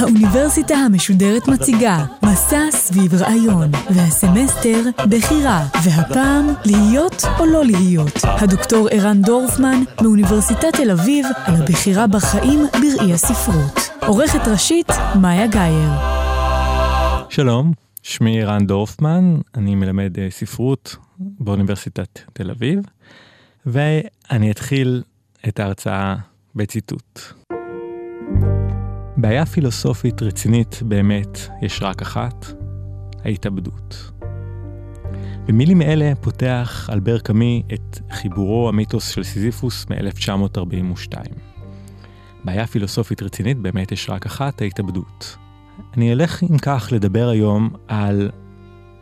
האוניברסיטה המשודרת מציגה מסע סביב רעיון, והסמסטר בחירה, והפעם להיות או לא להיות. הדוקטור ערן דורפמן מאוניברסיטת תל אביב על הבחירה בחיים בראי הספרות. עורכת ראשית מאיה גאייר. שלום, שמי ערן דורפמן, אני מלמד אה, ספרות באוניברסיטת תל אביב, ואני אתחיל את ההרצאה בציטוט. בעיה פילוסופית רצינית באמת יש רק אחת, ההתאבדות. במילים אלה פותח אלבר קאמי את חיבורו המיתוס של סיזיפוס מ-1942. בעיה פילוסופית רצינית באמת יש רק אחת, ההתאבדות. אני אלך אם כך לדבר היום על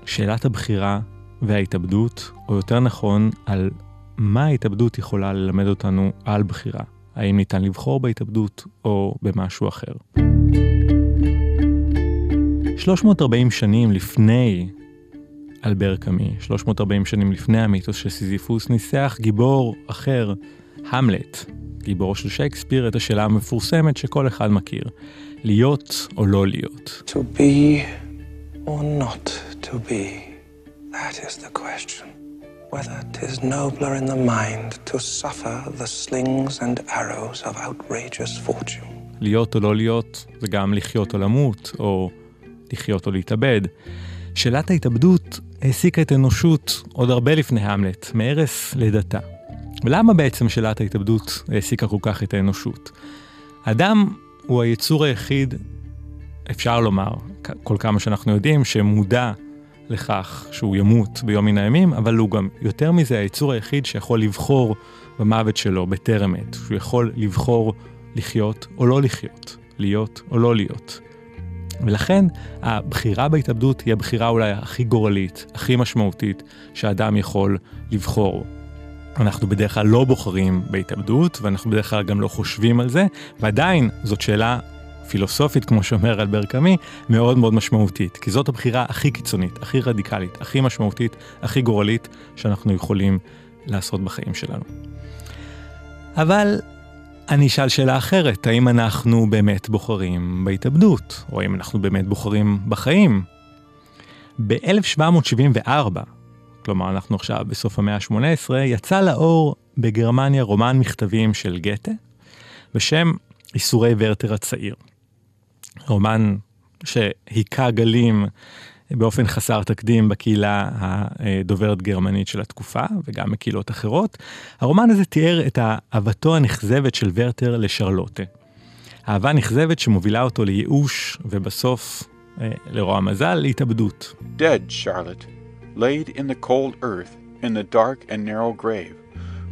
שאלת הבחירה וההתאבדות, או יותר נכון, על מה ההתאבדות יכולה ללמד אותנו על בחירה. האם ניתן לבחור בהתאבדות או במשהו אחר. 340 שנים לפני אלבר קאמי, 340 שנים לפני המיתוס של סיזיפוס, ניסח גיבור אחר, המלט, גיבורו של שייקספיר, את השאלה המפורסמת שכל אחד מכיר, להיות או לא להיות. To be or not to be, that is the question. Whether 'tis nobler in the mind to suffer the slings and arrows of outrageous fortune. להיות או לא להיות זה גם לחיות או למות, או לחיות או להתאבד. שאלת ההתאבדות העסיקה את האנושות עוד הרבה לפני המלט, מערש לידתה. ולמה בעצם שאלת ההתאבדות העסיקה כל כך את האנושות? האדם הוא היצור היחיד, אפשר לומר, כל כמה שאנחנו יודעים, שמודע לכך שהוא ימות ביום מן הימים, אבל הוא גם יותר מזה היצור היחיד שיכול לבחור במוות שלו בטרם עת, שהוא יכול לבחור לחיות או לא לחיות, להיות או לא להיות. ולכן הבחירה בהתאבדות היא הבחירה אולי הכי גורלית, הכי משמעותית שאדם יכול לבחור. אנחנו בדרך כלל לא בוחרים בהתאבדות, ואנחנו בדרך כלל גם לא חושבים על זה, ועדיין זאת שאלה פילוסופית, כמו שאומר אלבר קאמי, מאוד מאוד משמעותית. כי זאת הבחירה הכי קיצונית, הכי רדיקלית, הכי משמעותית, הכי גורלית שאנחנו יכולים לעשות בחיים שלנו. אבל אני אשאל שאלה אחרת, האם אנחנו באמת בוחרים בהתאבדות, או האם אנחנו באמת בוחרים בחיים? ב-1774, כלומר אנחנו עכשיו בסוף המאה ה-18, יצא לאור בגרמניה רומן מכתבים של גתה, בשם איסורי ורטר הצעיר. רומן שהיכה גלים באופן חסר תקדים בקהילה הדוברת גרמנית של התקופה וגם בקהילות אחרות. הרומן הזה תיאר את אהבתו הנכזבת של ורטר לשרלוטה. אהבה נכזבת שמובילה אותו לייאוש ובסוף, לרוע המזל, להתאבדות. Dead, Charlotte, laid in the cold earth, in the dark and narrow grave.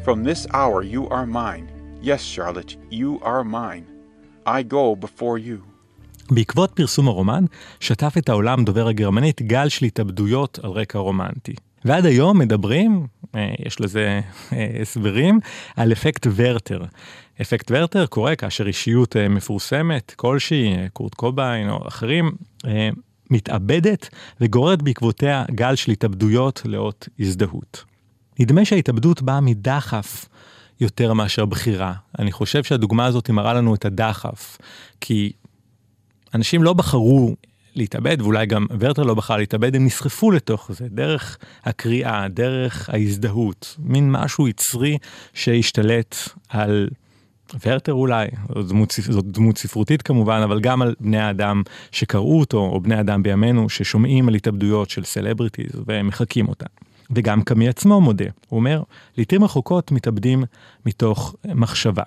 From this hour you are mine. Yes, Charlotte, you are mine. I go before you. בעקבות פרסום הרומן, שטף את העולם דובר הגרמנית גל של התאבדויות על רקע רומנטי. ועד היום מדברים, יש לזה הסברים, על אפקט ורטר. אפקט ורטר קורה כאשר אישיות מפורסמת כלשהי, קורט קוביין או אחרים, מתאבדת וגוררת בעקבותיה גל של התאבדויות לאות הזדהות. נדמה שההתאבדות באה מדחף יותר מאשר בחירה. אני חושב שהדוגמה הזאת מראה לנו את הדחף, כי אנשים לא בחרו להתאבד, ואולי גם ורטר לא בחר להתאבד, הם נסחפו לתוך זה, דרך הקריאה, דרך ההזדהות, מין משהו יצרי שהשתלט על ורטר אולי, זאת דמות, זאת דמות ספרותית כמובן, אבל גם על בני האדם שקראו אותו, או בני אדם בימינו ששומעים על התאבדויות של סלבריטיז ומחקים אותן. וגם קמי עצמו מודה, הוא אומר, לעתים רחוקות מתאבדים מתוך מחשבה.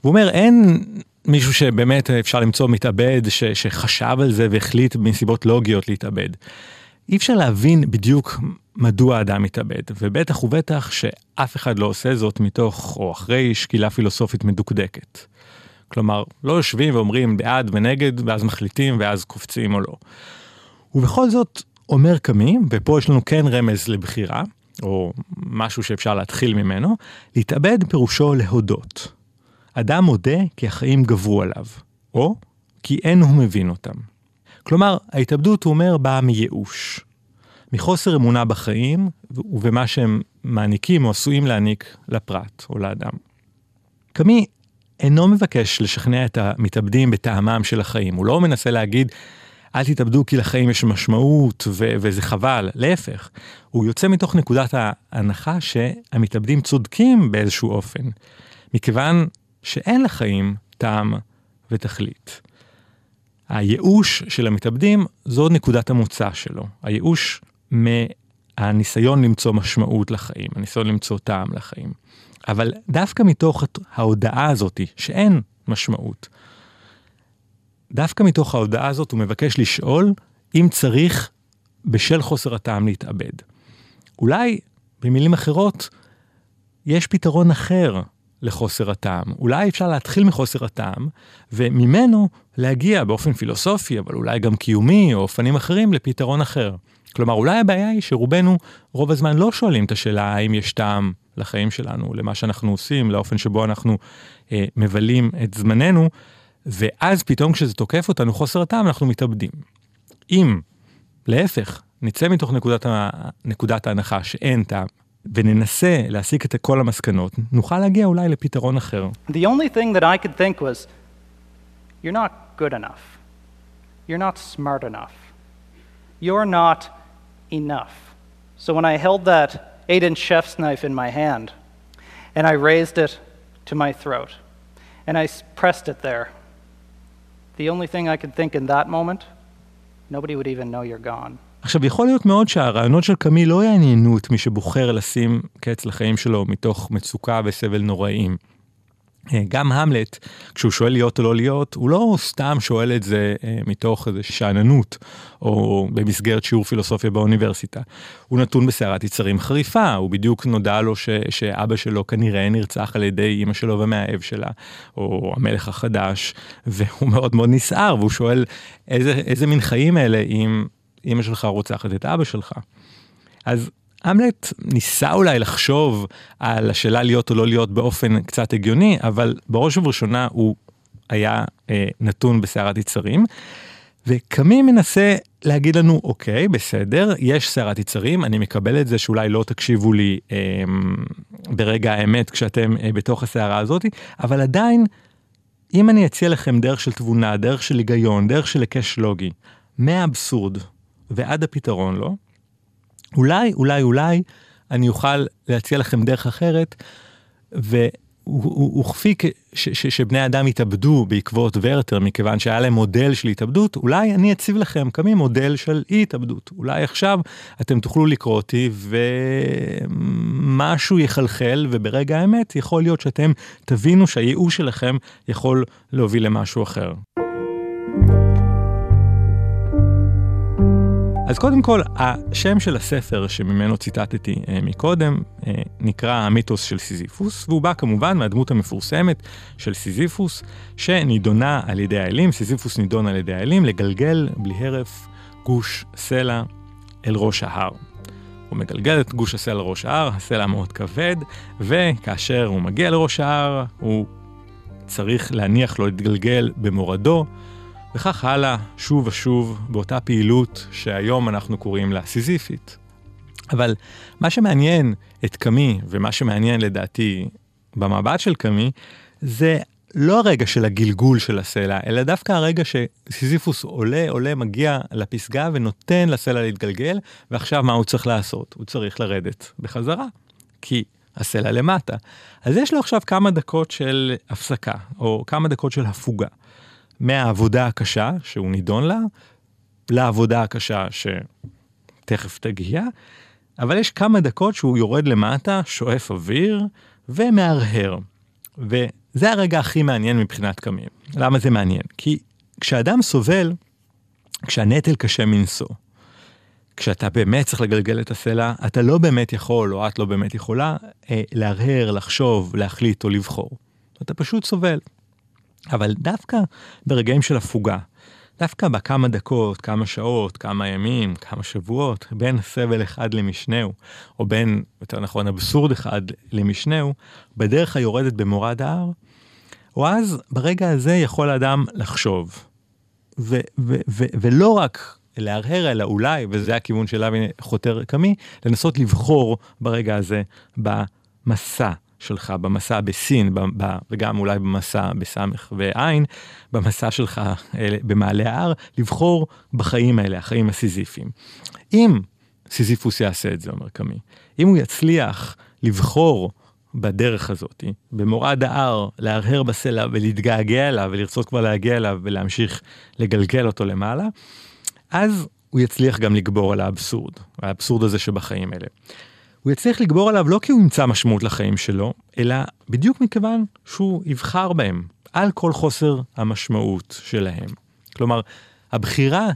הוא אומר, אין מישהו שבאמת אפשר למצוא מתאבד ש, שחשב על זה והחליט מסיבות לוגיות להתאבד. אי אפשר להבין בדיוק מדוע האדם מתאבד, ובטח ובטח שאף אחד לא עושה זאת מתוך או אחרי שקילה פילוסופית מדוקדקת. כלומר, לא יושבים ואומרים בעד ונגד, ואז מחליטים, ואז קופצים או לא. ובכל זאת, אומר קמי, ופה יש לנו כן רמז לבחירה, או משהו שאפשר להתחיל ממנו, להתאבד פירושו להודות. אדם מודה כי החיים גברו עליו, או כי אין הוא מבין אותם. כלומר, ההתאבדות, הוא אומר, באה מייאוש. מחוסר אמונה בחיים ובמה שהם מעניקים או עשויים להעניק לפרט או לאדם. קמי אינו מבקש לשכנע את המתאבדים בטעמם של החיים, הוא לא מנסה להגיד, אל תתאבדו כי לחיים יש משמעות ו- וזה חבל, להפך, הוא יוצא מתוך נקודת ההנחה שהמתאבדים צודקים באיזשהו אופן, מכיוון שאין לחיים טעם ותכלית. הייאוש של המתאבדים זו נקודת המוצא שלו. הייאוש מהניסיון למצוא משמעות לחיים, הניסיון למצוא טעם לחיים. אבל דווקא מתוך ההודעה הזאת שאין משמעות, דווקא מתוך ההודעה הזאת הוא מבקש לשאול אם צריך בשל חוסר הטעם להתאבד. אולי, במילים אחרות, יש פתרון אחר לחוסר הטעם. אולי אפשר להתחיל מחוסר הטעם, וממנו להגיע באופן פילוסופי, אבל אולי גם קיומי, או אופנים אחרים, לפתרון אחר. כלומר, אולי הבעיה היא שרובנו רוב הזמן לא שואלים את השאלה האם יש טעם לחיים שלנו, למה שאנחנו עושים, לאופן שבו אנחנו אה, מבלים את זמננו, ואז פתאום כשזה תוקף אותנו חוסר הטעם, אנחנו מתאבדים. אם, להפך, נצא מתוך נקודת, ה... נקודת ההנחה שאין טעם, וננסה להסיק את כל המסקנות, נוכל להגיע אולי לפתרון אחר. The only thing that I could think was, you're not good enough. You're not smart enough. You're not enough. So when I held that eight inch chef's knife in my hand, and I raised it to my throat, and I pressed it there, the only thing I could think in that moment, nobody would even know you're gone. עכשיו, יכול להיות מאוד שהרעיונות של קאמי לא יעניינו את מי שבוחר לשים קץ לחיים שלו מתוך מצוקה וסבל נוראיים. אה, גם המלט, כשהוא שואל להיות או לא להיות, הוא לא סתם שואל את זה אה, מתוך איזו שאננות, או במסגרת שיעור פילוסופיה באוניברסיטה. הוא נתון בסערת יצרים חריפה, הוא בדיוק נודע לו ש, שאבא שלו כנראה נרצח על ידי אימא שלו ומהאב שלה, או המלך החדש, והוא מאוד מאוד נסער, והוא שואל איזה, איזה מין חיים אלה אם אימא שלך רוצחת את אבא שלך. אז המלט ניסה אולי לחשוב על השאלה להיות או לא להיות באופן קצת הגיוני, אבל בראש ובראשונה הוא היה אה, נתון בסערת יצרים. וקמי מנסה להגיד לנו, אוקיי, בסדר, יש סערת יצרים, אני מקבל את זה שאולי לא תקשיבו לי אה, ברגע האמת כשאתם אה, בתוך הסערה הזאת, אבל עדיין, אם אני אציע לכם דרך של תבונה, דרך של היגיון, דרך של היקש לוגי, מהאבסורד ועד הפתרון לא? אולי, אולי, אולי אני אוכל להציע לכם דרך אחרת, וכפי שבני אדם התאבדו בעקבות ורטר, מכיוון שהיה להם מודל של התאבדות, אולי אני אציב לכם כמי מודל של אי התאבדות. אולי עכשיו אתם תוכלו לקרוא אותי ומשהו יחלחל, וברגע האמת יכול להיות שאתם תבינו שהייאוש שלכם יכול להוביל למשהו אחר. אז קודם כל, השם של הספר שממנו ציטטתי אה, מקודם אה, נקרא המיתוס של סיזיפוס, והוא בא כמובן מהדמות המפורסמת של סיזיפוס, שנידונה על ידי האלים, סיזיפוס נידון על ידי האלים לגלגל בלי הרף גוש סלע אל ראש ההר. הוא מגלגל את גוש הסלע לראש ההר, הסלע מאוד כבד, וכאשר הוא מגיע לראש ההר, הוא צריך להניח לו להתגלגל במורדו. וכך הלאה, שוב ושוב, באותה פעילות שהיום אנחנו קוראים לה סיזיפית. אבל מה שמעניין את קמי, ומה שמעניין לדעתי במבט של קמי, זה לא הרגע של הגלגול של הסלע, אלא דווקא הרגע שסיזיפוס עולה, עולה, מגיע לפסגה ונותן לסלע להתגלגל, ועכשיו מה הוא צריך לעשות? הוא צריך לרדת בחזרה, כי הסלע למטה. אז יש לו עכשיו כמה דקות של הפסקה, או כמה דקות של הפוגה. מהעבודה הקשה שהוא נידון לה, לעבודה הקשה שתכף תגיע, אבל יש כמה דקות שהוא יורד למטה, שואף אוויר ומהרהר. וזה הרגע הכי מעניין מבחינת קמים. למה זה מעניין? כי כשאדם סובל, כשהנטל קשה מנשוא, כשאתה באמת צריך לגלגל את הסלע, אתה לא באמת יכול, או את לא באמת יכולה, אה, להרהר, לחשוב, להחליט או לבחור. אתה פשוט סובל. אבל דווקא ברגעים של הפוגה, דווקא בכמה דקות, כמה שעות, כמה ימים, כמה שבועות, בין סבל אחד למשנהו, או בין, יותר נכון, אבסורד אחד למשנהו, בדרך היורדת במורד ההר, או אז ברגע הזה יכול האדם לחשוב. ו- ו- ו- ולא רק להרהר, אלא אולי, וזה הכיוון שאליו חותר קמי, לנסות לבחור ברגע הזה במסע שלך, במסע בסין, ב- ב- וגם אולי במסע בסמך ועין, במסע שלך אה, במעלה ההר, לבחור בחיים האלה, החיים הסיזיפיים. אם סיזיפוס יעשה את זה, אומר קמי, אם הוא יצליח לבחור בדרך הזאת, במורד ההר, להרהר בסלע ולהתגעגע אליו ולרצות כבר להגיע אליו ולהמשיך לגלגל אותו למעלה, אז הוא יצליח גם לגבור על האבסורד, האבסורד הזה שבחיים האלה. הוא יצליח לגבור עליו לא כי הוא ימצא משמעות לחיים שלו, אלא בדיוק מכיוון שהוא יבחר בהם, על כל חוסר המשמעות שלהם. כלומר, הבחירה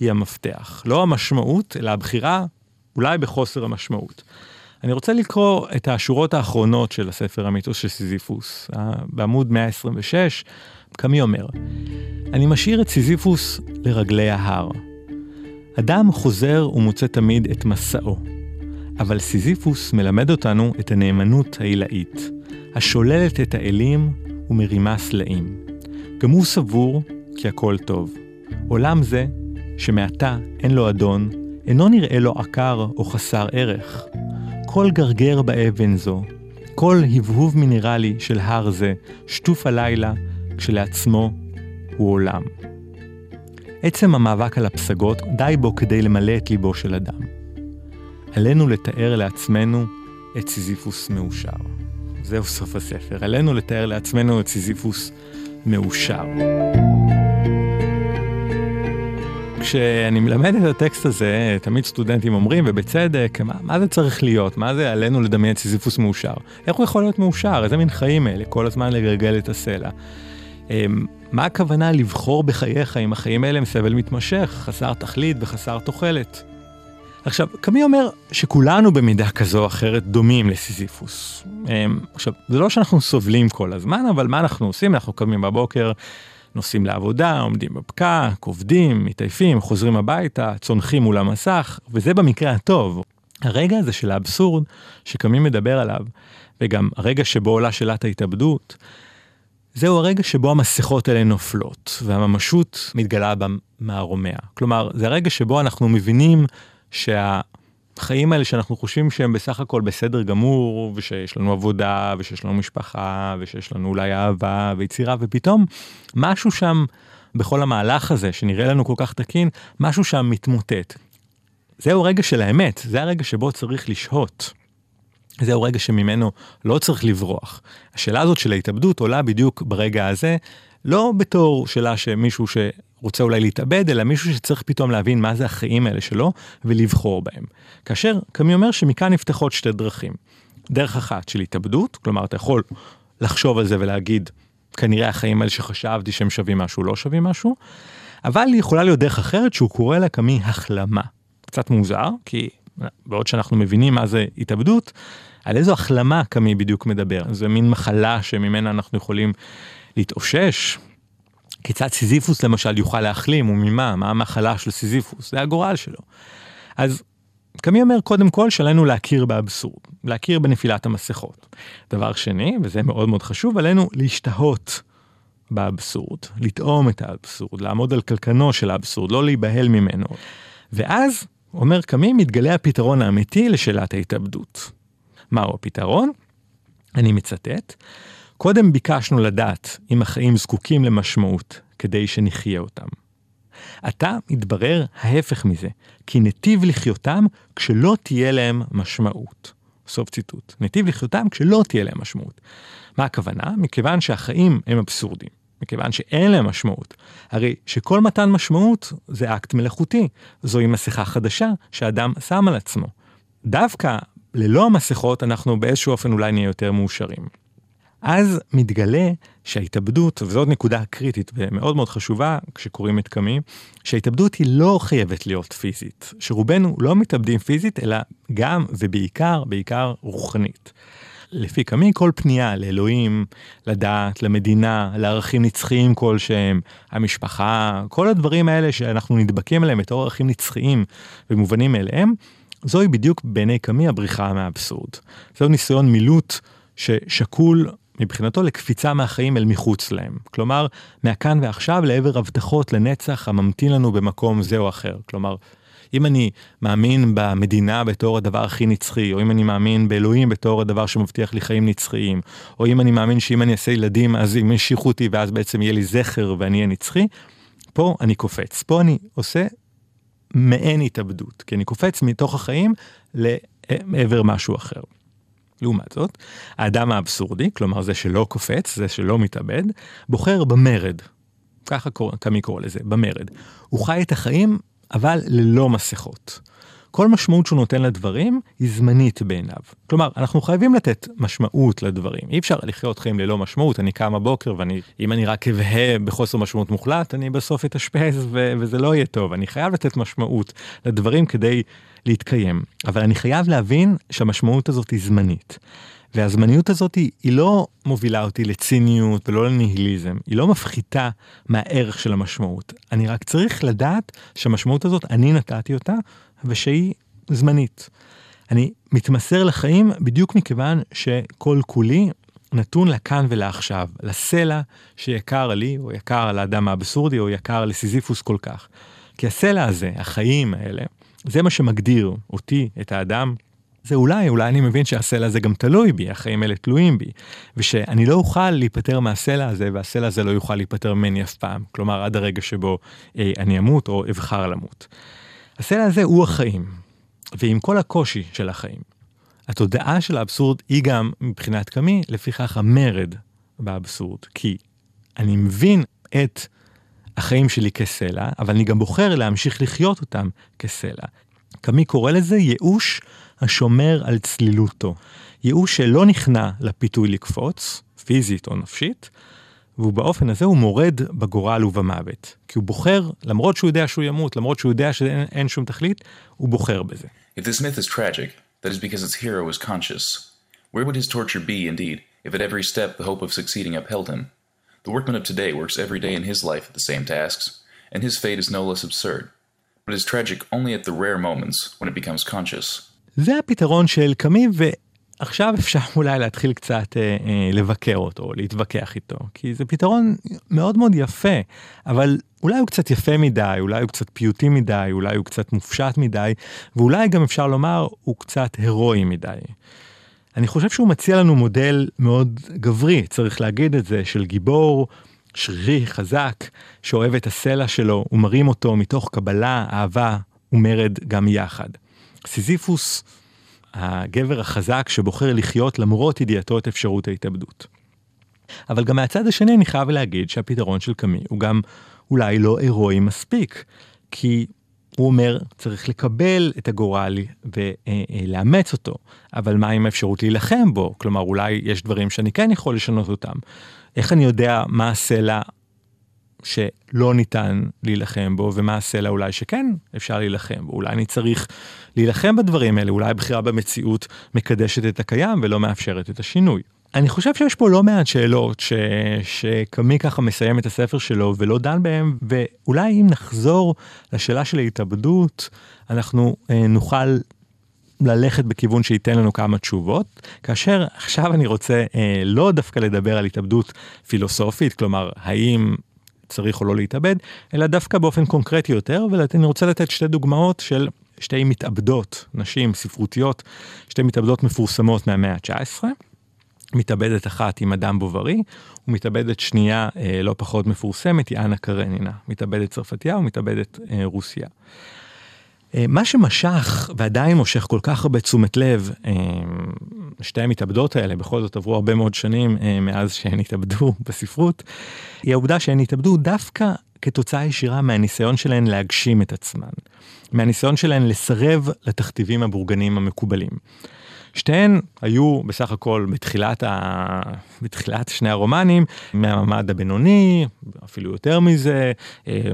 היא המפתח, לא המשמעות, אלא הבחירה אולי בחוסר המשמעות. אני רוצה לקרוא את השורות האחרונות של הספר המיתוס של סיזיפוס, בעמוד 126, קמי אומר, אני משאיר את סיזיפוס לרגלי ההר. אדם חוזר ומוצא תמיד את מסעו, אבל סיזיפוס מלמד אותנו את הנאמנות העילאית, השוללת את האלים ומרימה סלעים. גם הוא סבור כי הכל טוב. עולם זה, שמעתה אין לו אדון, אינו נראה לו עקר או חסר ערך. כל גרגר באבן זו, כל הבהוב מינרלי של הר זה, שטוף הלילה, כשלעצמו הוא עולם. עצם המאבק על הפסגות, די בו כדי למלא את ליבו של אדם. עלינו לתאר לעצמנו את סיזיפוס מאושר. זהו סוף הספר. עלינו לתאר לעצמנו את סיזיפוס מאושר. כשאני מלמד את הטקסט הזה, תמיד סטודנטים אומרים, ובצדק, מה, מה זה צריך להיות? מה זה עלינו לדמיין סיזיפוס מאושר? איך הוא יכול להיות מאושר? איזה מין חיים אלה? כל הזמן לגלגל את הסלע. אמ, מה הכוונה לבחור בחייך אם החיים האלה הם סבל מתמשך, חסר תכלית וחסר תוחלת? עכשיו, קמי אומר שכולנו במידה כזו או אחרת דומים לסיזיפוס. אמ, עכשיו, זה לא שאנחנו סובלים כל הזמן, אבל מה אנחנו עושים? אנחנו קמים בבוקר, נוסעים לעבודה, עומדים בפקק, עובדים, מתעייפים, חוזרים הביתה, צונחים מול המסך, וזה במקרה הטוב. הרגע הזה של האבסורד שקמי מדבר עליו, וגם הרגע שבו עולה שאלת ההתאבדות, זהו הרגע שבו המסכות האלה נופלות, והממשות מתגלה במערומיה. כלומר, זה הרגע שבו אנחנו מבינים שהחיים האלה שאנחנו חושבים שהם בסך הכל בסדר גמור, ושיש לנו עבודה, ושיש לנו משפחה, ושיש לנו אולי אהבה ויצירה, ופתאום משהו שם, בכל המהלך הזה, שנראה לנו כל כך תקין, משהו שם מתמוטט. זהו הרגע של האמת, זה הרגע שבו צריך לשהות. זהו רגע שממנו לא צריך לברוח. השאלה הזאת של ההתאבדות עולה בדיוק ברגע הזה, לא בתור שאלה שמישהו שרוצה אולי להתאבד, אלא מישהו שצריך פתאום להבין מה זה החיים האלה שלו ולבחור בהם. כאשר קמי אומר שמכאן נפתחות שתי דרכים. דרך אחת של התאבדות, כלומר אתה יכול לחשוב על זה ולהגיד, כנראה החיים האלה שחשבתי שהם שווים משהו לא שווים משהו, אבל יכולה להיות דרך אחרת שהוא קורא לה קאמי החלמה. קצת מוזר, כי בעוד שאנחנו מבינים מה זה התאבדות, על איזו החלמה קאמי בדיוק מדבר. זה מין מחלה שממנה אנחנו יכולים להתאושש. כיצד סיזיפוס למשל יוכל להחלים וממה, מה המחלה של סיזיפוס, זה הגורל שלו. אז קאמי אומר קודם כל שעלינו להכיר באבסורד, להכיר בנפילת המסכות. דבר שני, וזה מאוד מאוד חשוב, עלינו להשתהות באבסורד, לטעום את האבסורד, לעמוד על קלקנו של האבסורד, לא להיבהל ממנו. ואז, אומר קמי, מתגלה הפתרון האמיתי לשאלת ההתאבדות. מהו הפתרון? אני מצטט, קודם ביקשנו לדעת אם החיים זקוקים למשמעות כדי שנחיה אותם. עתה מתברר ההפך מזה, כי נתיב לחיותם כשלא תהיה להם משמעות. סוף ציטוט. נתיב לחיותם כשלא תהיה להם משמעות. מה הכוונה? מכיוון שהחיים הם אבסורדים, מכיוון שאין להם משמעות. הרי שכל מתן משמעות זה אקט מלאכותי, זוהי מסכה חדשה שאדם שם על עצמו. דווקא ללא המסכות אנחנו באיזשהו אופן אולי נהיה יותר מאושרים. אז מתגלה שההתאבדות, וזאת נקודה קריטית ומאוד מאוד חשובה כשקוראים את קמי, שההתאבדות היא לא חייבת להיות פיזית, שרובנו לא מתאבדים פיזית, אלא גם ובעיקר, בעיקר רוחנית. לפי קמי כל פנייה לאלוהים, לדת, למדינה, לערכים נצחיים כלשהם, המשפחה, כל הדברים האלה שאנחנו נדבקים אליהם בתור ערכים נצחיים ומובנים מאליהם, זוהי בדיוק בעיני קמי הבריחה מהאבסורד. זהו ניסיון מילוט ששקול מבחינתו לקפיצה מהחיים אל מחוץ להם. כלומר, מהכאן ועכשיו לעבר הבטחות לנצח הממתין לנו במקום זה או אחר. כלומר, אם אני מאמין במדינה בתור הדבר הכי נצחי, או אם אני מאמין באלוהים בתור הדבר שמבטיח לי חיים נצחיים, או אם אני מאמין שאם אני אעשה ילדים אז הם ימשיכו אותי ואז בעצם יהיה לי זכר ואני אהיה נצחי, פה אני קופץ. פה אני עושה מעין התאבדות, כי אני קופץ מתוך החיים לעבר משהו אחר. לעומת זאת, האדם האבסורדי, כלומר זה שלא קופץ, זה שלא מתאבד, בוחר במרד. ככה קמי קורא לזה, במרד. הוא חי את החיים, אבל ללא מסכות. כל משמעות שהוא נותן לדברים היא זמנית בעיניו. כלומר, אנחנו חייבים לתת משמעות לדברים. אי אפשר לחיות חיים ללא משמעות, אני קם בבוקר ואם אני רק אבהה בחוסר משמעות מוחלט, אני בסוף אתאשפז וזה לא יהיה טוב. אני חייב לתת משמעות לדברים כדי להתקיים. אבל אני חייב להבין שהמשמעות הזאת היא זמנית. והזמניות הזאת היא, היא לא מובילה אותי לציניות ולא לניהיליזם, היא לא מפחיתה מהערך של המשמעות. אני רק צריך לדעת שהמשמעות הזאת, אני נתתי אותה, ושהיא זמנית. אני מתמסר לחיים בדיוק מכיוון שכל כולי נתון לכאן ולעכשיו, לסלע שיקר לי, או יקר על האדם האבסורדי, או יקר לסיזיפוס כל כך. כי הסלע הזה, החיים האלה, זה מה שמגדיר אותי, את האדם. זה אולי, אולי אני מבין שהסלע הזה גם תלוי בי, החיים האלה תלויים בי, ושאני לא אוכל להיפטר מהסלע הזה, והסלע הזה לא יוכל להיפטר ממני אף פעם, כלומר עד הרגע שבו אה, אני אמות או אבחר למות. הסלע הזה הוא החיים, ועם כל הקושי של החיים. התודעה של האבסורד היא גם, מבחינת קמי, לפיכך המרד באבסורד, כי אני מבין את החיים שלי כסלע, אבל אני גם בוחר להמשיך לחיות אותם כסלע. קמי קורא לזה ייאוש השומר על צלילותו. ייאוש שלא נכנע לפיתוי לקפוץ, פיזית או נפשית, ובאופן הזה הוא מורד בגורל ובמוות. כי הוא בוחר, למרות שהוא יודע שהוא ימות, למרות שהוא יודע שאין שום תכלית, הוא בוחר בזה. If this myth is tragic, that is because its hero is conscious. Where would his torture be, indeed, if at every step the hope of succeeding upheld him? The workman of today works every day in his life at the same tasks, and his fate is no less absurd. But is tragic only at the rare moments when it becomes conscious. זה הפתרון של קמי, ועכשיו אפשר אולי להתחיל קצת אה, אה, לבקר אותו, להתווכח איתו, כי זה פתרון מאוד מאוד יפה, אבל אולי הוא קצת יפה מדי, אולי הוא קצת פיוטי מדי, אולי הוא קצת מופשט מדי, ואולי גם אפשר לומר, הוא קצת הירואי מדי. אני חושב שהוא מציע לנו מודל מאוד גברי, צריך להגיד את זה, של גיבור שרירי, חזק, שאוהב את הסלע שלו ומרים אותו מתוך קבלה, אהבה ומרד גם יחד. סיזיפוס, הגבר החזק שבוחר לחיות למרות ידיעתו את אפשרות ההתאבדות. אבל גם מהצד השני אני חייב להגיד שהפתרון של קמי הוא גם אולי לא הירואי מספיק, כי הוא אומר צריך לקבל את הגורל ולאמץ אותו, אבל מה עם האפשרות להילחם בו? כלומר אולי יש דברים שאני כן יכול לשנות אותם. איך אני יודע מה הסלע שלא ניתן להילחם בו, ומה הסלע אולי שכן אפשר להילחם בו. אולי אני צריך להילחם בדברים האלה, אולי הבחירה במציאות מקדשת את הקיים ולא מאפשרת את השינוי. אני חושב שיש פה לא מעט שאלות ש... שקמי ככה מסיים את הספר שלו ולא דן בהם, ואולי אם נחזור לשאלה של ההתאבדות, אנחנו אה, נוכל ללכת בכיוון שייתן לנו כמה תשובות, כאשר עכשיו אני רוצה אה, לא דווקא לדבר על התאבדות פילוסופית, כלומר, האם צריך או לא להתאבד, אלא דווקא באופן קונקרטי יותר, ואני רוצה לתת שתי דוגמאות של שתי מתאבדות, נשים ספרותיות, שתי מתאבדות מפורסמות מהמאה ה-19. מתאבדת אחת היא מדאם בוברי, ומתאבדת שנייה אה, לא פחות מפורסמת היא אנה קרנינה, מתאבדת צרפתייה ומתאבדת אה, רוסיה. אה, מה שמשך ועדיין מושך כל כך הרבה תשומת לב, שתי המתאבדות האלה בכל זאת עברו הרבה מאוד שנים מאז שהן התאבדו בספרות, היא העובדה שהן התאבדו דווקא כתוצאה ישירה מהניסיון שלהן להגשים את עצמן, מהניסיון שלהן לסרב לתכתיבים הבורגניים המקובלים. שתיהן היו בסך הכל בתחילת, ה... בתחילת שני הרומנים מהמעמד הבינוני, אפילו יותר מזה,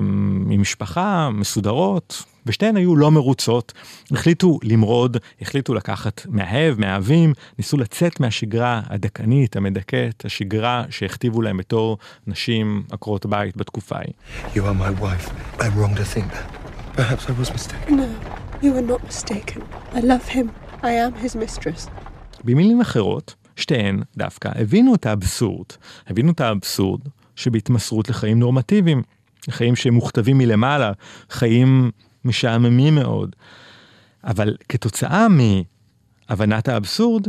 ממשפחה, מסודרות, ושתיהן היו לא מרוצות, החליטו למרוד, החליטו לקחת מאהב, מאהבים, ניסו לצאת מהשגרה הדכאנית, המדכאת, השגרה שהכתיבו להם בתור נשים עקרות בית בתקופה ההיא. You are my wife. I'm wrong to think that. Perhaps I was mistaken. No, you are not mistaken. I love him. I am his mistress. במילים אחרות, שתיהן דווקא הבינו את האבסורד, הבינו את האבסורד שבהתמסרות לחיים נורמטיביים, חיים שמוכתבים מלמעלה, חיים משעממים מאוד. אבל כתוצאה מהבנת האבסורד,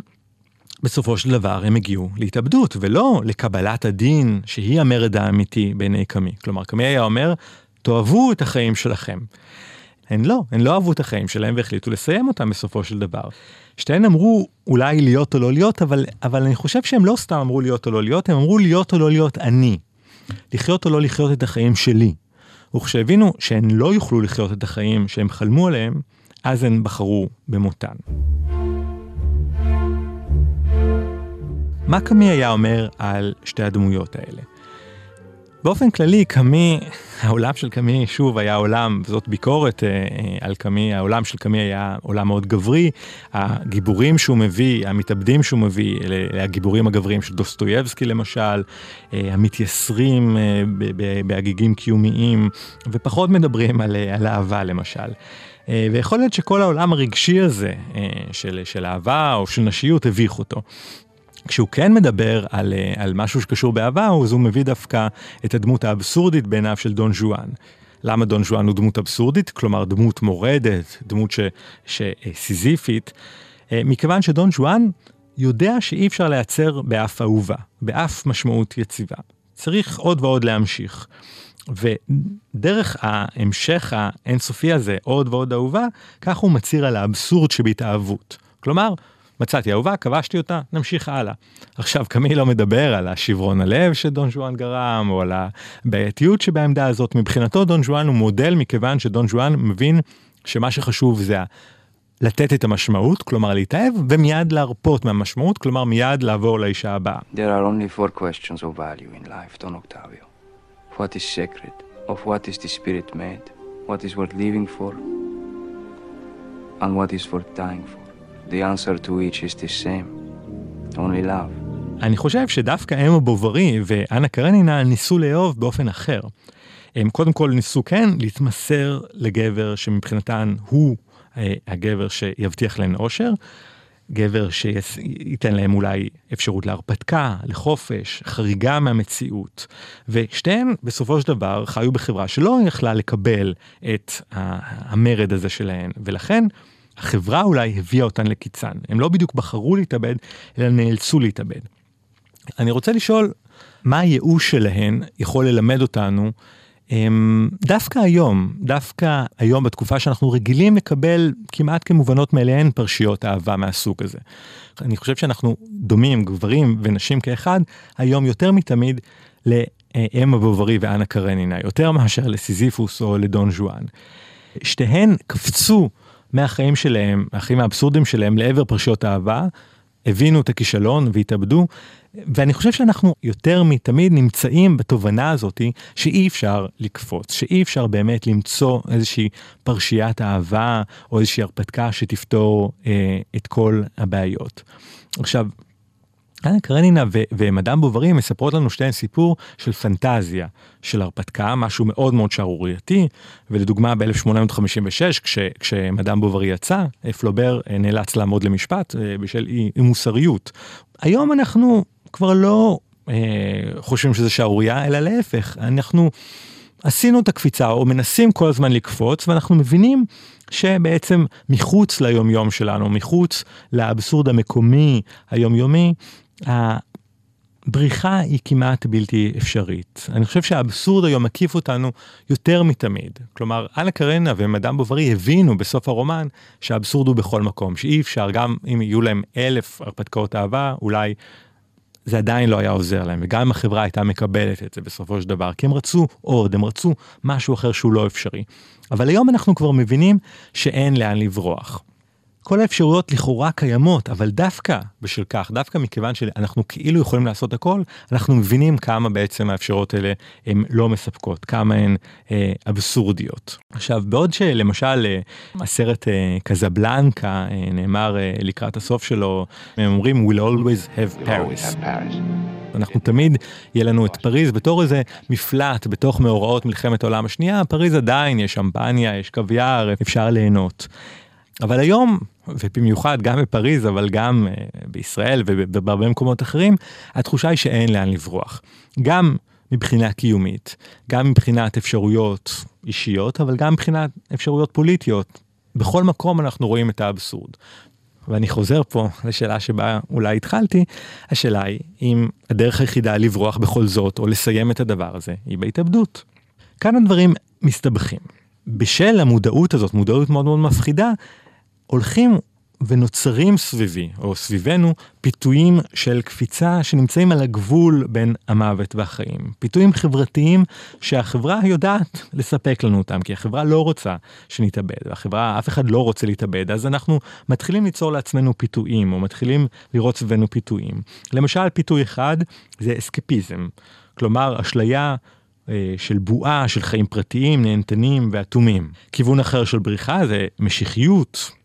בסופו של דבר הם הגיעו להתאבדות, ולא לקבלת הדין שהיא המרד האמיתי בעיני קמי. כלומר, קמי היה אומר, תאהבו את החיים שלכם. הן לא, הן לא אהבו את החיים שלהם והחליטו לסיים אותם בסופו של דבר. שתיהן אמרו אולי להיות או לא להיות, אבל, אבל אני חושב שהם לא סתם אמרו להיות או לא להיות, הם אמרו להיות או לא להיות אני. לחיות או לא לחיות את החיים שלי. וכשהבינו שהן לא יוכלו לחיות את החיים שהם חלמו עליהם, אז הן בחרו במותן. מה קמי היה אומר על שתי הדמויות האלה? באופן כללי, קמי, העולם של קמי, שוב, היה עולם, וזאת ביקורת אה, אה, על קמי, העולם של קמי היה עולם מאוד גברי, הגיבורים שהוא מביא, המתאבדים שהוא מביא, אלה הגיבורים הגבריים של דוסטויבסקי למשל, אה, המתייסרים אה, בהגיגים קיומיים, ופחות מדברים על, אה, על אהבה למשל. אה, ויכול להיות שכל העולם הרגשי הזה אה, של, של אהבה או של נשיות הביך אותו. כשהוא כן מדבר על, אה, על משהו שקשור באהבה, אז הוא מביא דווקא את הדמות האבסורדית בעיניו של דון ז'ואן. למה דון ז'ואן הוא דמות אבסורדית? כלומר דמות מורדת, דמות ש, שסיזיפית, אה, מכיוון שדון ז'ואן יודע שאי אפשר לייצר באף אהובה, באף משמעות יציבה. צריך עוד ועוד להמשיך. ודרך ההמשך האינסופי הזה, עוד ועוד אהובה, כך הוא מצהיר על האבסורד שבהתאהבות. כלומר, מצאתי אהובה, כבשתי אותה, נמשיך הלאה. עכשיו, קמי לא מדבר על השברון הלב שדון ז'ואן גרם, או על הבעייתיות שבעמדה הזאת. מבחינתו דון ז'ואן הוא מודל מכיוון שדון ז'ואן מבין שמה שחשוב זה לתת את המשמעות, כלומר להתאהב, ומיד להרפות מהמשמעות, כלומר מיד לעבור לאישה הבאה. There are only four questions of value in life, Don Octavio. What is sacred? Of what is the spirit made? What is worth living for? And what is worth dying for? The answer to each is the same. Only love. אני חושב שדווקא אמה בוברי ואנה קרנינה ניסו לאהוב באופן אחר. הם קודם כל ניסו כן להתמסר לגבר שמבחינתן הוא אה, הגבר שיבטיח להן אושר, גבר שייתן להם אולי אפשרות להרפתקה, לחופש, חריגה מהמציאות. ושתיהן בסופו של דבר חיו בחברה שלא יכלה לקבל את המרד הזה שלהן, ולכן החברה אולי הביאה אותן לקיצן. הם לא בדיוק בחרו להתאבד, אלא נאלצו להתאבד. אני רוצה לשאול, מה הייאוש שלהן יכול ללמד אותנו אמ, דווקא היום, דווקא היום בתקופה שאנחנו רגילים לקבל כמעט כמובנות מאליהן פרשיות אהבה מהסוג הזה. אני חושב שאנחנו דומים, גברים ונשים כאחד, היום יותר מתמיד לאמה בוברי ואנה קרנינה, יותר מאשר לסיזיפוס או לדון ז'ואן. שתיהן קפצו מהחיים שלהם, מהחיים האבסורדים שלהם לעבר פרשיות אהבה, הבינו את הכישלון והתאבדו, ואני חושב שאנחנו יותר מתמיד נמצאים בתובנה הזאתי שאי אפשר לקפוץ, שאי אפשר באמת למצוא איזושהי פרשיית אהבה או איזושהי הרפתקה שתפתור אה, את כל הבעיות. עכשיו, אנה קרנינה ומדאם בוברי מספרות לנו שתיהן סיפור של פנטזיה, של הרפתקה, משהו מאוד מאוד שערורייתי, ולדוגמה ב-1856 כש, כשמדאם בוברי יצא, פלובר אה, נאלץ לעמוד למשפט אה, בשל אי, מוסריות. היום אנחנו כבר לא אה, חושבים שזה שערורייה, אלא להפך, אנחנו עשינו את הקפיצה או מנסים כל הזמן לקפוץ ואנחנו מבינים שבעצם מחוץ ליומיום שלנו, מחוץ לאבסורד המקומי היומיומי, הבריחה היא כמעט בלתי אפשרית. אני חושב שהאבסורד היום מקיף אותנו יותר מתמיד. כלומר, אנה קרנה ומדאם בוברי הבינו בסוף הרומן שהאבסורד הוא בכל מקום, שאי אפשר, גם אם יהיו להם אלף הרפתקאות אהבה, אולי זה עדיין לא היה עוזר להם, וגם אם החברה הייתה מקבלת את זה בסופו של דבר, כי הם רצו עוד, הם רצו משהו אחר שהוא לא אפשרי. אבל היום אנחנו כבר מבינים שאין לאן לברוח. כל האפשרויות לכאורה קיימות, אבל דווקא בשל כך, דווקא מכיוון שאנחנו כאילו יכולים לעשות הכל, אנחנו מבינים כמה בעצם האפשרויות האלה הן לא מספקות, כמה הן אה, אבסורדיות. עכשיו, בעוד שלמשל אה, הסרט אה, קזבלנקה אה, נאמר אה, לקראת הסוף שלו, הם אומרים we'll always have Paris. אנחנו תמיד יהיה לנו את פריז בתור איזה מפלט בתוך מאורעות מלחמת העולם השנייה, פריז עדיין יש שמפניה, יש קוויאר, אפשר ליהנות. אבל היום ובמיוחד גם בפריז, אבל גם אה, בישראל ובהרבה מקומות אחרים, התחושה היא שאין לאן לברוח. גם מבחינה קיומית, גם מבחינת אפשרויות אישיות, אבל גם מבחינת אפשרויות פוליטיות. בכל מקום אנחנו רואים את האבסורד. ואני חוזר פה לשאלה שבה אולי התחלתי, השאלה היא אם הדרך היחידה לברוח בכל זאת, או לסיים את הדבר הזה, היא בהתאבדות. כאן הדברים מסתבכים. בשל המודעות הזאת, מודעות מאוד מאוד מפחידה, הולכים ונוצרים סביבי, או סביבנו, פיתויים של קפיצה שנמצאים על הגבול בין המוות והחיים. פיתויים חברתיים שהחברה יודעת לספק לנו אותם, כי החברה לא רוצה שנתאבד, והחברה, אף אחד לא רוצה להתאבד, אז אנחנו מתחילים ליצור לעצמנו פיתויים, או מתחילים לראות סביבנו פיתויים. למשל, פיתוי אחד זה אסקפיזם, כלומר, אשליה אה, של בועה של חיים פרטיים, נהנתנים ואטומים. כיוון אחר של בריחה זה משיחיות,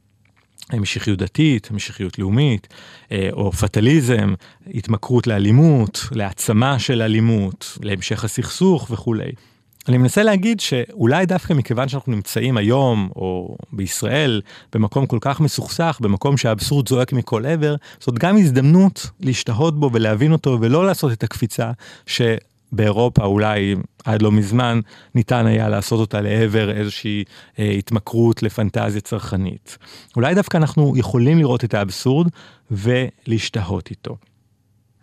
משיחיות דתית, משיחיות לאומית, אה, או פטליזם, התמכרות לאלימות, להעצמה של אלימות, להמשך הסכסוך וכולי. אני מנסה להגיד שאולי דווקא מכיוון שאנחנו נמצאים היום, או בישראל, במקום כל כך מסוכסך, במקום שהאבסורד זועק מכל עבר, זאת גם הזדמנות להשתהות בו ולהבין אותו ולא לעשות את הקפיצה ש... באירופה אולי עד לא מזמן ניתן היה לעשות אותה לעבר איזושהי אה, התמכרות לפנטזיה צרכנית. אולי דווקא אנחנו יכולים לראות את האבסורד ולהשתהות איתו.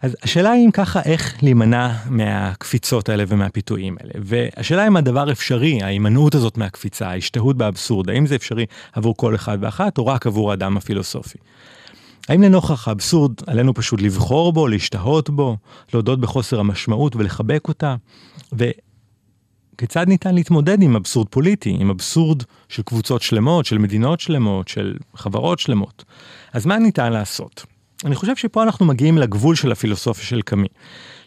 אז השאלה היא אם ככה איך להימנע מהקפיצות האלה ומהפיתויים האלה. והשאלה אם הדבר אפשרי, ההימנעות הזאת מהקפיצה, ההשתהות באבסורד, האם זה אפשרי עבור כל אחד ואחת או רק עבור האדם הפילוסופי. האם לנוכח האבסורד עלינו פשוט לבחור בו, להשתהות בו, להודות בחוסר המשמעות ולחבק אותה? וכיצד ניתן להתמודד עם אבסורד פוליטי, עם אבסורד של קבוצות שלמות, של מדינות שלמות, של חברות שלמות? אז מה ניתן לעשות? אני חושב שפה אנחנו מגיעים לגבול של הפילוסופיה של קאמי,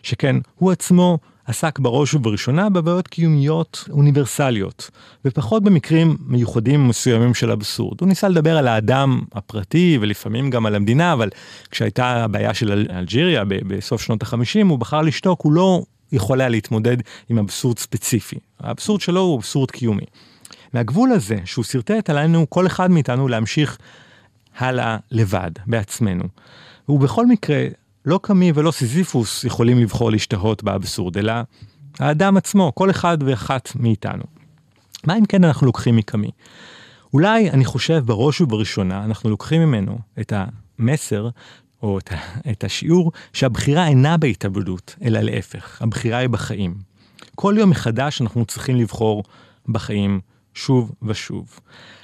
שכן הוא עצמו עסק בראש ובראשונה בבעיות קיומיות אוניברסליות, ופחות במקרים מיוחדים מסוימים של אבסורד. הוא ניסה לדבר על האדם הפרטי ולפעמים גם על המדינה, אבל כשהייתה הבעיה של אלג'יריה בסוף שנות החמישים, הוא בחר לשתוק, הוא לא יכול היה להתמודד עם אבסורד ספציפי. האבסורד שלו הוא אבסורד קיומי. מהגבול הזה, שהוא שרטט עלינו, כל אחד מאיתנו להמשיך הלאה לבד, בעצמנו. והוא בכל מקרה לא קמי ולא סיזיפוס יכולים לבחור להשתהות באבסורד, אלא האדם עצמו, כל אחד ואחת מאיתנו. מה אם כן אנחנו לוקחים מקמי? אולי, אני חושב, בראש ובראשונה, אנחנו לוקחים ממנו את המסר, או את, את השיעור, שהבחירה אינה בהתאבדות, אלא להפך, הבחירה היא בחיים. כל יום מחדש אנחנו צריכים לבחור בחיים שוב ושוב.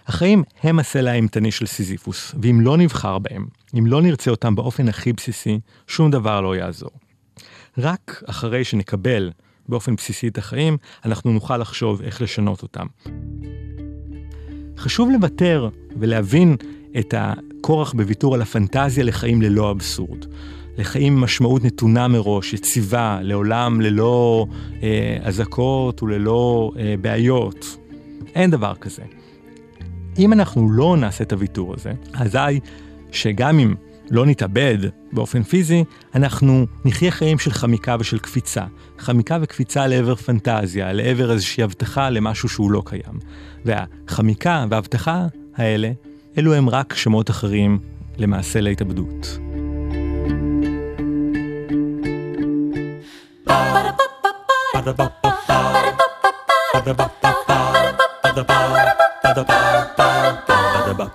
החיים הם הסלע האימתני של סיזיפוס, ואם לא נבחר בהם, אם לא נרצה אותם באופן הכי בסיסי, שום דבר לא יעזור. רק אחרי שנקבל באופן בסיסי את החיים, אנחנו נוכל לחשוב איך לשנות אותם. חשוב לוותר ולהבין את הכורח בוויתור על הפנטזיה לחיים ללא אבסורד. לחיים עם משמעות נתונה מראש, יציבה, לעולם ללא אה, אזעקות וללא אה, בעיות. אין דבר כזה. אם אנחנו לא נעשה את הוויתור הזה, אזי שגם אם לא נתאבד באופן פיזי, אנחנו נחיה חיים של חמיקה ושל קפיצה. חמיקה וקפיצה לעבר פנטזיה, לעבר איזושהי הבטחה למשהו שהוא לא קיים. והחמיקה וההבטחה האלה, אלו הם רק שמות אחרים למעשה להתאבדות. Ba-da-ba-ba-ba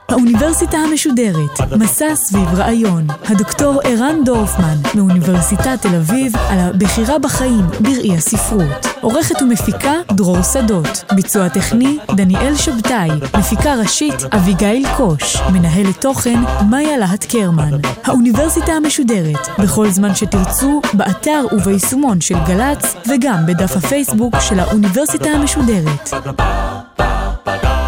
האוניברסיטה המשודרת, מסע סביב רעיון. הדוקטור ערן דורפמן, מאוניברסיטת תל אביב, על הבחירה בחיים בראי הספרות. עורכת ומפיקה דרור שדות. ביצוע טכני דניאל שבתאי. מפיקה ראשית אביגיל קוש. מנהלת תוכן מאיה להט קרמן. האוניברסיטה המשודרת, בכל זמן שתרצו, באתר וביישומון של גל"צ, וגם בדף הפייסבוק של האוניברסיטה המשודרת. 报道。